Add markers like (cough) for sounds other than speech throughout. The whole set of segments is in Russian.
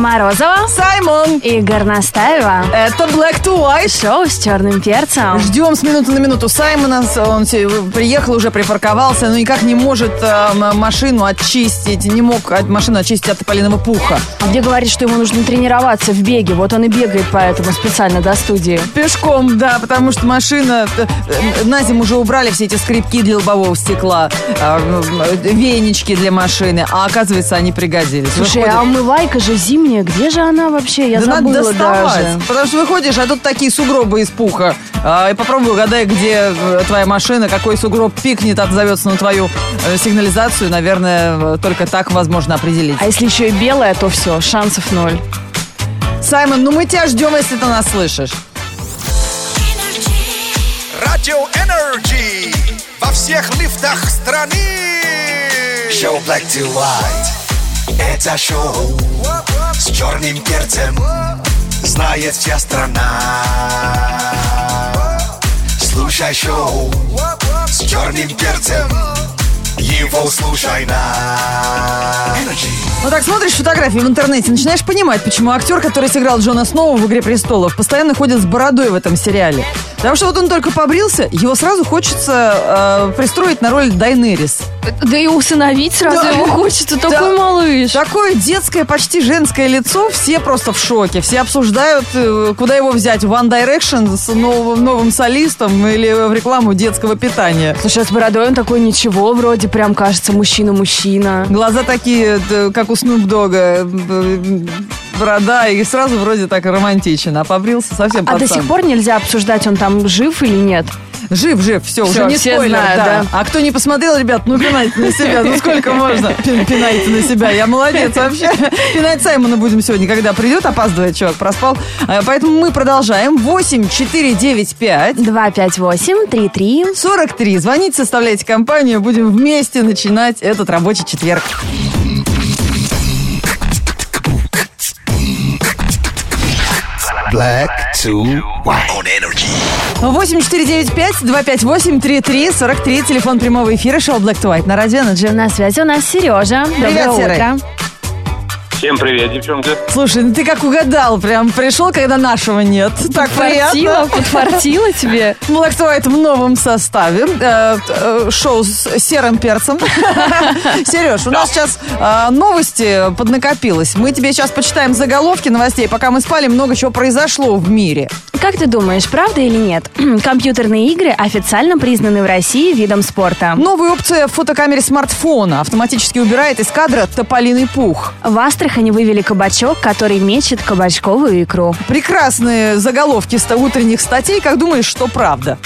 Морозова Саймон! и Горностаева. Это Black to White. Шоу с черным перцем. Ждем с минуты на минуту Саймона. Он приехал, уже припарковался, но никак не может э, машину очистить. Не мог машину очистить от тополиного пуха. А Где говорит, что ему нужно тренироваться в беге. Вот он и бегает поэтому специально до студии. Пешком, да, потому что машина... э, э, На зиму уже убрали все эти скрипки для лобового стекла, венички для машины, а оказывается, они пригодились. Слушай, Выходит- а умывайка же зимняя. Где же она вообще? Я да надо забыла доставать, даже. потому что выходишь, а тут такие сугробы из пуха. А, и попробуй угадай, где э, твоя машина, какой сугроб пикнет, отзовется на твою э, сигнализацию. Наверное, э, только так возможно определить. А если еще и белая, то все, шансов ноль. Саймон, ну мы тебя ждем, если ты нас слышишь. Радио Energy во всех лифтах страны. Шоу Black to White. Это шоу с черным перцем. Знает вся страна. Слушай шоу с черным перцем. Его слушай на. Ну так смотришь фотографии в интернете, начинаешь понимать, почему актер, который сыграл Джона Сноу в «Игре престолов», постоянно ходит с бородой в этом сериале. Потому что вот он только побрился, его сразу хочется э, пристроить на роль Дайнерис. Да и усыновить сразу Да. его хочется. Да. Такой малыш. Такое детское, почти женское лицо, все просто в шоке. Все обсуждают, э, куда его взять, в One Direction с новым, новым солистом или в рекламу детского питания. Слушай, а с бородой он такой ничего, вроде прям кажется мужчина-мужчина. Глаза такие, э, как у Снуп Дога, борода, и сразу вроде так романтичен. А побрился совсем А до пацан. сих пор нельзя обсуждать, он там жив или нет. Жив, жив, все, Всё, уже не все спойлер, знают, да. да. А кто не посмотрел, ребят, ну пинайте на себя, ну сколько можно (laughs) Пин- пинайте на себя, я молодец вообще. (laughs) Пинать Саймона будем сегодня, когда придет, опаздывает чувак, проспал. А, Поэтому мы продолжаем. 8 4 9 5 258-33. 43. Звоните, составляйте компанию, будем вместе начинать этот рабочий четверг. Black to White on Energy. 8495-258-3343, телефон прямого эфира, шоу Black to White на Радио Energy. На связи у нас Сережа. Привет, Доброе Серый. Всем привет, девчонки. Слушай, ну ты как угадал, прям пришел, когда нашего нет. Так Подфартило, приятно. подфартило (laughs) тебе. Black to White в новом составе. Э, э, шоу с серым перцем. (laughs) Сереж, у нас сейчас э, новости поднакопилось. Мы тебе сейчас почитаем заголовки новостей. Пока мы спали, много чего произошло в мире. Как ты думаешь, правда или нет? (clears throat) Компьютерные игры официально признаны в России видом спорта. Новая опция в фотокамере смартфона автоматически убирает из кадра тополиный пух. В Астрахани вывели кабачок, который мечет кабачковую икру. Прекрасные заголовки ста- утренних статей. Как думаешь, что правда?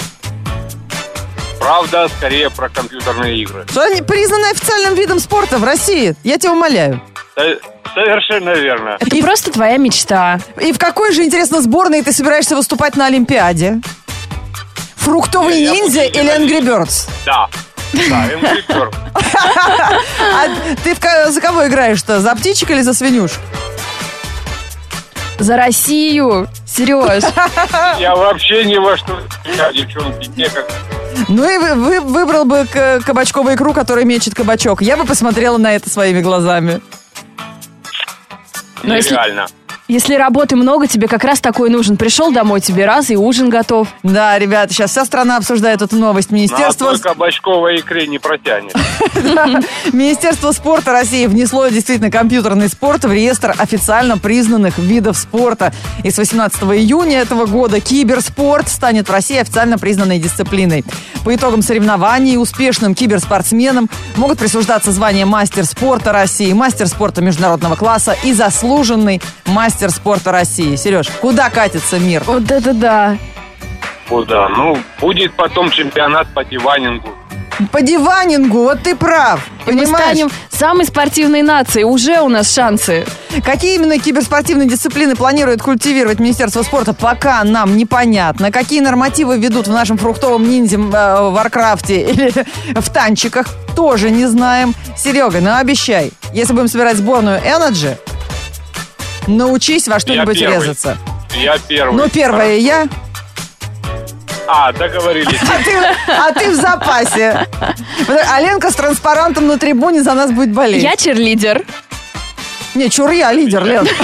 Правда, скорее про компьютерные игры. Что они признаны официальным видом спорта в России? Я тебя умоляю. Со- Совершенно верно. Это И- просто твоя мечта. И в какой же, интересно, сборной ты собираешься выступать на Олимпиаде? Фруктовый Я ниндзя или. Angry Birds? Да. Да, Angry Birds. (laughs) А ты за кого играешь-то? За птичек или за свинюшек? За Россию! Сереж! (laughs) Я вообще ни во что не девчонки. Мне как... Ну и вы, вы- выбрал бы кабачковую икру, которая мечет кабачок. Я бы посмотрела на это своими глазами. Но если- Нереально. Если работы много, тебе как раз такой нужен. Пришел домой, тебе раз, и ужин готов. Да, ребята, сейчас вся страна обсуждает эту новость. На Министерство, одной кабачковой икре не протянет. (laughs) Министерство спорта России внесло действительно компьютерный спорт в реестр официально признанных видов спорта. И с 18 июня этого года киберспорт станет в России официально признанной дисциплиной. По итогам соревнований успешным киберспортсменам могут присуждаться звания мастер спорта России, мастер спорта международного класса и заслуженный мастер спорта России. Сереж, куда катится мир? Вот это да. Куда? Ну, будет потом чемпионат по диванингу. По диванингу, вот ты прав. И мы Понимаешь? станем самой спортивной нацией. Уже у нас шансы. Какие именно киберспортивные дисциплины планирует культивировать Министерство спорта, пока нам непонятно. Какие нормативы введут в нашем фруктовом ниндзя э, в Варкрафте или (laughs) в танчиках, тоже не знаем. Серега, ну обещай, если будем собирать сборную Energy, научись во что-нибудь первый. резаться. Я первый. Ну, первое я, А, договорились. а ты, а ты в запасе. А Ленка с транспарантом на трибуне за нас будет болеть. Я черлидер. Не, чур я лидер, Лен. (laughs)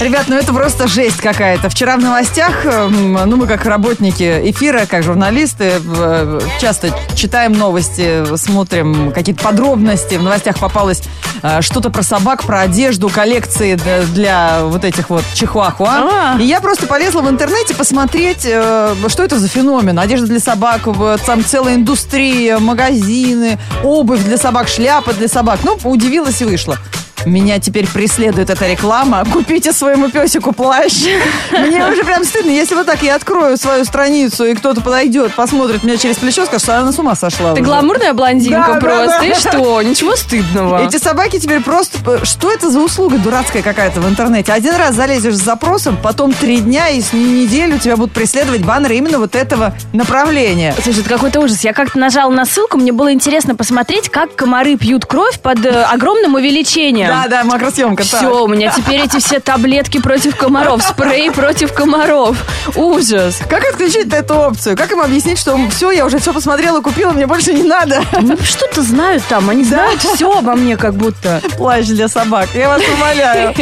Ребят, ну это просто жесть какая-то. Вчера в новостях, эм, ну мы как работники эфира, как журналисты, э, часто читаем новости, смотрим какие-то подробности. В новостях попалось э, что-то про собак, про одежду, коллекции для вот этих вот чихуахуа. А. И я просто полезла в интернете посмотреть, э, что это за феномен. Одежда для собак, там целая индустрия, магазины, обувь для собак, шляпа для собак. Ну, удивилась и вышла. Меня теперь преследует эта реклама. Купите своему песику плащ. Мне уже прям стыдно. Если вот так я открою свою страницу, и кто-то подойдет, посмотрит меня через плечо, скажет, что она с ума сошла. Ты уже. гламурная блондинка Да, да, просто. да. И что? (laughs) Ничего стыдного. Эти собаки теперь просто... Что это за услуга дурацкая какая-то в интернете? Один раз залезешь с запросом, потом три дня и с неделю тебя будут преследовать баннеры именно вот этого направления. Слушай, это какой-то ужас. Я как-то нажала на ссылку, мне было интересно посмотреть, как комары пьют кровь под э, огромным увеличением. Да, да, макросъемка. так. Все, у меня теперь эти все таблетки против комаров, спрей против комаров. Ужас. Как отключить эту опцию? Как им объяснить, что все, я уже все посмотрела, купила, мне больше не надо? Ну, что-то знают там, они знают все обо мне как будто. Плащ для собак. Я вас умоляю.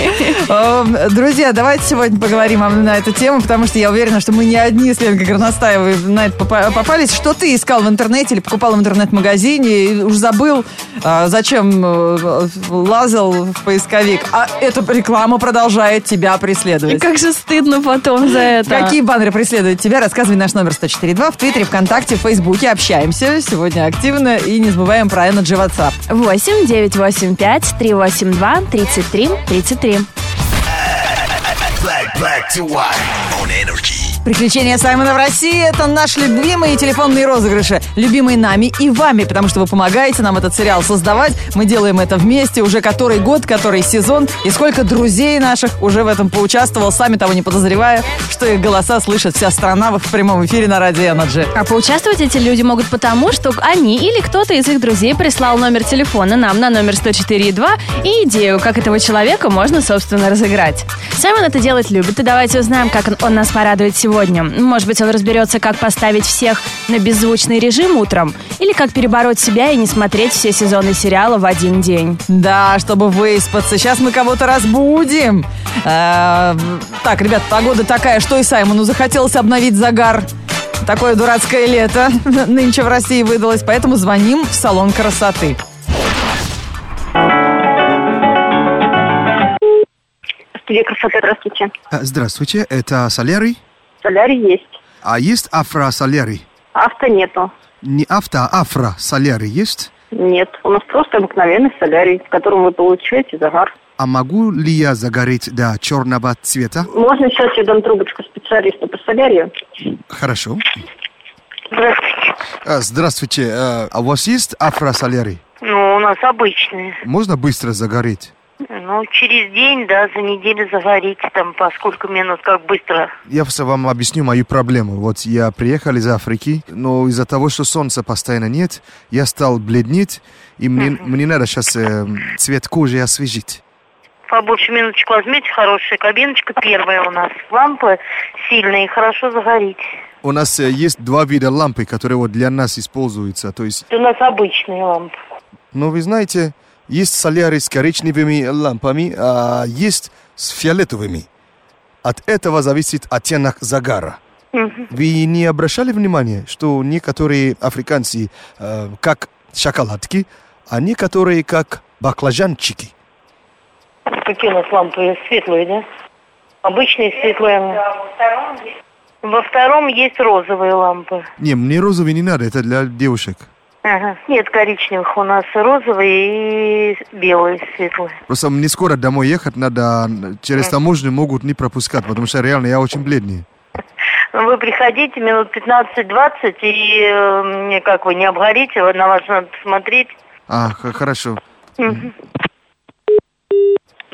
Эм, Друзья, давайте сегодня поговорим на эту тему, потому что я уверена, что мы не одни с Ленкой Горностаевой на это попа- попались. Что ты искал в интернете или покупал в интернет-магазине и уж забыл, а, зачем э, лазал в поисковик. А эта реклама продолжает тебя И преследовать. как же стыдно потом за это. Какие баннеры преследуют тебя? Рассказывай наш номер 104.2 в Твиттере, ВКонтакте, в Фейсбуке. Общаемся сегодня активно и не забываем про Energy WhatsApp. 8 985 382 33 33. Black, black to white on energy. Приключения Саймона в России – это наши любимые телефонные розыгрыши. Любимые нами и вами, потому что вы помогаете нам этот сериал создавать. Мы делаем это вместе уже который год, который сезон. И сколько друзей наших уже в этом поучаствовал, сами того не подозревая, что их голоса слышит вся страна в прямом эфире на Радио Energy. А поучаствовать эти люди могут потому, что они или кто-то из их друзей прислал номер телефона нам на номер 104.2 и идею, как этого человека можно, собственно, разыграть. Саймон это делать любит, и давайте узнаем, как он, он нас порадует сегодня. Может быть, он разберется, как поставить всех на беззвучный режим утром, или как перебороть себя и не смотреть все сезоны сериала в один день. Да, чтобы выспаться. Сейчас мы кого-то разбудим. Э, Так, ребят, погода такая, что и Саймону захотелось обновить загар. Такое дурацкое лето (laughs) нынче в России выдалось, поэтому звоним в салон красоты. Студия красоты, здравствуйте. А, Здравствуйте, это солярий? Солярий есть. А есть афро-солярий? Авто нету. Не авто, а афро-солярий есть? Нет. У нас просто обыкновенный солярий, в котором вы получаете загар. А могу ли я загореть до черного цвета? Можно сейчас я дам трубочку специалисту по солярию? Хорошо. Здравствуйте. А, Здравствуйте, а а у вас есть афро-солярий? Ну, у нас обычные. Можно быстро загореть? Ну, через день, да, за неделю загорите, там, по сколько минут, как быстро. Я просто вам объясню мою проблему. Вот я приехал из Африки, но из-за того, что солнца постоянно нет, я стал бледнеть, и мне, мне надо сейчас цвет кожи освежить. Побольше минуточку возьмите, хорошая кабиночка первая у нас. Лампы сильные, хорошо загорите. У нас э, есть два вида лампы, которые вот для нас используются. То есть Это у нас обычные лампы. Но вы знаете, есть солярий с коричневыми лампами, а есть с фиолетовыми. От этого зависит оттенок загара. Вы не обращали внимания, что некоторые африканцы э, как шоколадки, а некоторые как баклажанчики? Какие у нас лампы светлые, да? Обычные светлые. Во втором есть розовые лампы. Не, мне розовый не надо, это для девушек. Ага. Нет коричневых, у нас розовые и белые светлые. Просто мне скоро домой ехать надо, через таможню могут не пропускать, потому что реально я очень бледный. Ну, Вы приходите минут 15-20, и э, как вы не обгорите, вот на вас надо посмотреть. А, хорошо. Ну,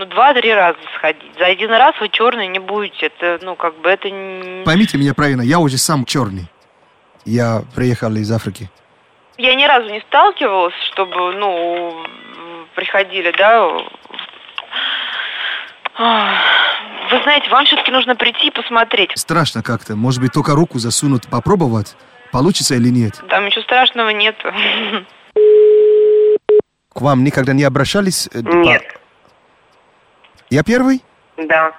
два-три раза сходить. За один раз вы черный не будете. Это, ну, как бы, это не... Поймите меня правильно, я уже сам черный. Я приехал из Африки. Я ни разу не сталкивалась, чтобы, ну, приходили, да. Вы знаете, вам все-таки нужно прийти и посмотреть. Страшно как-то. Может быть, только руку засунуть, попробовать, получится или нет. Там ничего страшного нет. к вам никогда не обращались? э, Нет. Я первый? Да.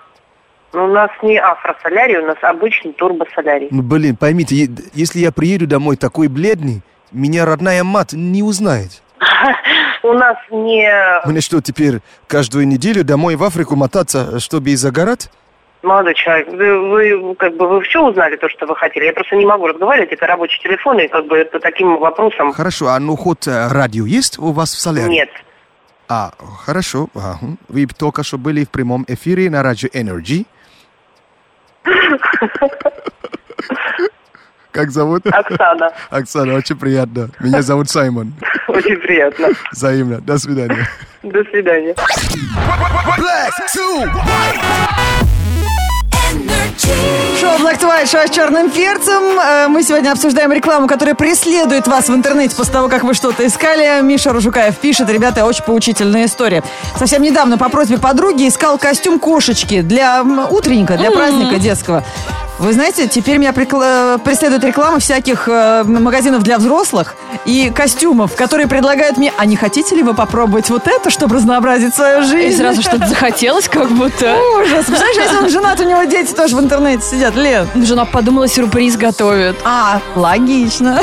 Ну, у нас не афросолярий, у нас обычный турбосолярий. Ну, блин, поймите, если я приеду домой такой бледный, меня родная мать не узнает. У нас не Мне что, теперь каждую неделю домой в Африку мотаться, чтобы и загорать? молодой человек. Вы, вы, как бы вы все узнали то, что вы хотели. Я просто не могу разговаривать, это рабочий телефон, и как бы по таким вопросам Хорошо, а ну хоть э, радио есть у вас в солярии? нет. А, хорошо. ага. Вы только что были в прямом эфире на радио Energy. (laughs) Как зовут? Оксана, (laughs) Оксана, очень приятно. Меня зовут Саймон. (laughs) очень приятно. Взаимно. До свидания. (laughs) До свидания. Шоу Black to White, шоу с черным перцем. Э, Мы сегодня обсуждаем рекламу, которая преследует вас в интернете после того, как вы что-то искали. Миша Ружукаев пишет, ребята, очень поучительная история. Совсем недавно по просьбе подруги искал костюм кошечки для утренника, для праздника детского. Вы знаете, теперь меня прикла- преследует реклама всяких э, магазинов для взрослых и костюмов, которые предлагают мне, а не хотите ли вы попробовать вот это, чтобы разнообразить свою жизнь? И сразу что-то захотелось, как будто. Ужас. Представляешь, если он женат, у него дети тоже в интернете сидят. Лен. Жена подумала, сюрприз готовит. А, логично.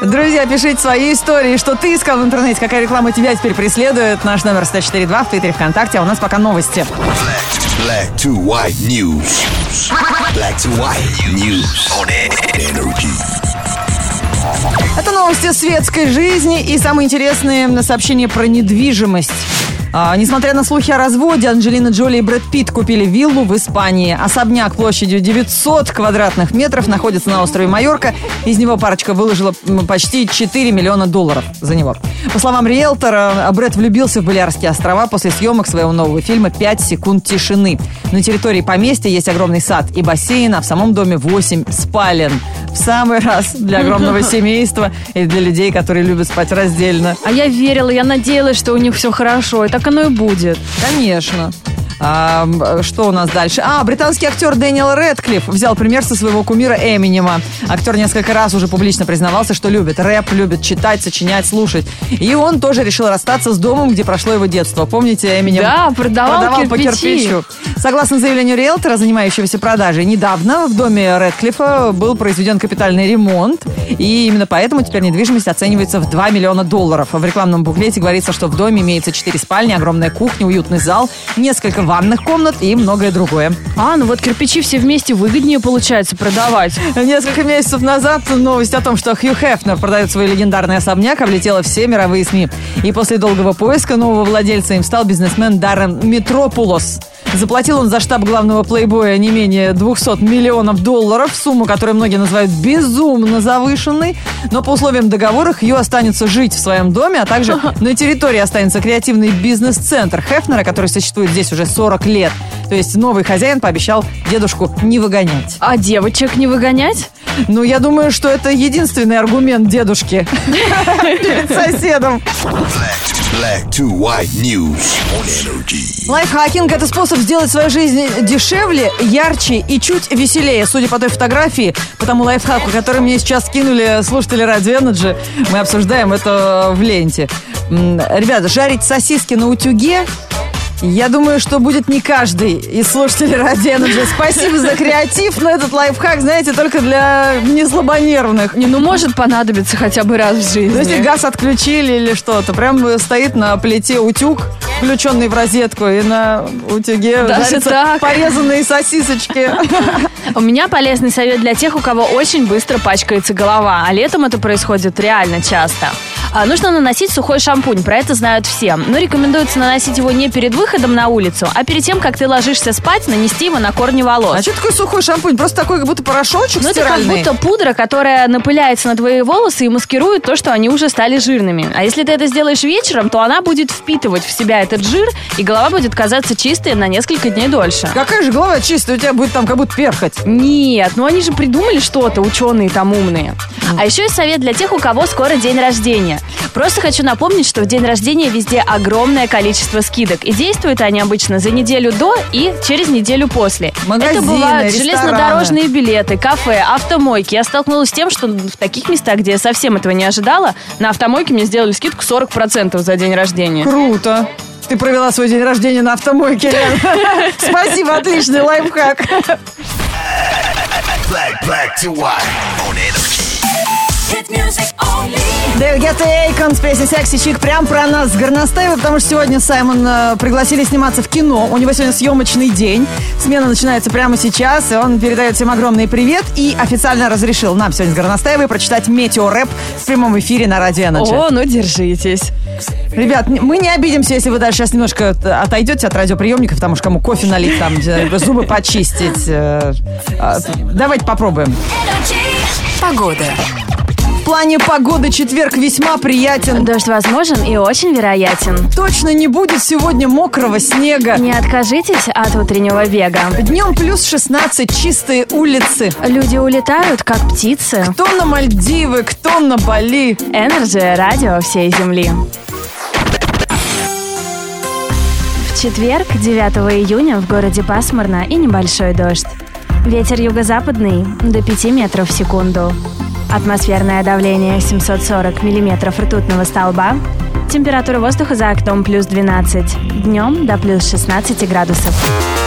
Друзья, пишите свои истории, что ты искал в интернете, какая реклама тебя теперь преследует. Наш номер 104.2 в Твиттере ВКонтакте, а у нас пока новости. Black to white news. Black to white news on energy. Это новости светской жизни и самые интересные сообщения про недвижимость. А, несмотря на слухи о разводе, Анджелина Джоли и Брэд Питт купили виллу в Испании. Особняк площадью 900 квадратных метров находится на острове Майорка. Из него парочка выложила почти 4 миллиона долларов за него. По словам риэлтора, Брэд влюбился в Балиарские острова после съемок своего нового фильма «5 секунд тишины». На территории поместья есть огромный сад и бассейн, а в самом доме 8 спален. В самый раз для огромного (laughs) семейства и для людей, которые любят спать раздельно. А я верила, я надеялась, что у них все хорошо, и так оно и будет. Конечно. А, что у нас дальше? А, британский актер Дэниел Рэдклифф взял пример со своего кумира Эминема. Актер несколько раз уже публично признавался, что любит рэп, любит читать, сочинять, слушать. И он тоже решил расстаться с домом, где прошло его детство. Помните, Эминем Да, продавал по кирпичи. кирпичу. Согласно заявлению риэлтора, занимающегося продажей, недавно в доме Рэдклиффа был произведен капитальный ремонт, и именно поэтому теперь недвижимость оценивается в 2 миллиона долларов. В рекламном буклете говорится, что в доме имеется 4 спальни, огромная кухня, уютный зал, несколько ванных комнат и многое другое. А, ну вот кирпичи все вместе выгоднее получается продавать. Несколько месяцев назад новость о том, что Хью Хефнер продает свой легендарный особняк, облетела все мировые СМИ. И после долгого поиска нового владельца им стал бизнесмен Даррен Метропулос. Заплатил он за штаб главного плейбоя не менее 200 миллионов долларов, сумму, которую многие называют безумно завышенной. Но по условиям договора Хью останется жить в своем доме, а также (laughs) на территории останется креативный бизнес-центр Хефнера, который существует здесь уже 40 лет. То есть новый хозяин пообещал дедушку не выгонять. А девочек не выгонять? Ну, я думаю, что это единственный аргумент дедушки (laughs) перед соседом. Black to white news on Energy. Лайфхакинг – это способ сделать свою жизнь дешевле, ярче и чуть веселее. Судя по той фотографии, по тому лайфхаку, который мне сейчас скинули слушатели Радио Energy, мы обсуждаем это в ленте. Ребята, жарить сосиски на утюге я думаю, что будет не каждый из слушателей Радио Energy. Спасибо за креатив, но этот лайфхак, знаете, только для неслабонервных. Не, ну может понадобиться хотя бы раз в жизни. Ну, если газ отключили или что-то, прям стоит на плите утюг, включенный в розетку, и на утюге Даже так? порезанные сосисочки. (laughs) У меня полезный совет для тех, у кого очень быстро пачкается голова, а летом это происходит реально часто. А, нужно наносить сухой шампунь, про это знают все. Но рекомендуется наносить его не перед выходом на улицу, а перед тем, как ты ложишься спать, нанести его на корни волос. А что такое сухой шампунь? Просто такой, как будто порошочек Ну, это как будто пудра, которая напыляется на твои волосы и маскирует то, что они уже стали жирными. А если ты это сделаешь вечером, то она будет впитывать в себя этот жир, и голова будет казаться чистой на несколько дней дольше. Какая же голова чистая, у тебя будет там как будто перхоть. Нет, ну они же придумали что-то, ученые там умные. А еще есть совет для тех, у кого скоро день рождения. Просто хочу напомнить, что в день рождения везде огромное количество скидок. И действуют они обычно за неделю до и через неделю после. Магазины, Это бывают рестораны. железнодорожные билеты, кафе, автомойки. Я столкнулась с тем, что в таких местах, где я совсем этого не ожидала, на автомойке мне сделали скидку 40% за день рождения. Круто. Ты провела свой день рождения на автомойке. (laughs) Спасибо, отличный лайфхак. Black, black to white on energy. Дэвид Гетта Эйкон с песней «Секси Чик» прям про нас с Горностаевой, потому что сегодня Саймон э, пригласили сниматься в кино. У него сегодня съемочный день. Смена начинается прямо сейчас, и он передает всем огромный привет и официально разрешил нам сегодня с Горностаевой прочитать метеорэп в прямом эфире на Радио Energy. О, ну держитесь. Ребят, мы не обидимся, если вы даже сейчас немножко отойдете от радиоприемников, потому что кому кофе налить, там, зубы почистить. э, а, Давайте попробуем. Погода. В плане погоды четверг весьма приятен. Дождь возможен и очень вероятен. Точно не будет сегодня мокрого снега. Не откажитесь от утреннего бега. Днем плюс 16, чистые улицы. Люди улетают, как птицы. Кто на Мальдивы, кто на Бали. Energy радио всей земли. В четверг, 9 июня, в городе пасмурно и небольшой дождь. Ветер юго-западный до 5 метров в секунду. Атмосферное давление 740 миллиметров ртутного столба. Температура воздуха за окном плюс 12. Днем до плюс 16 градусов.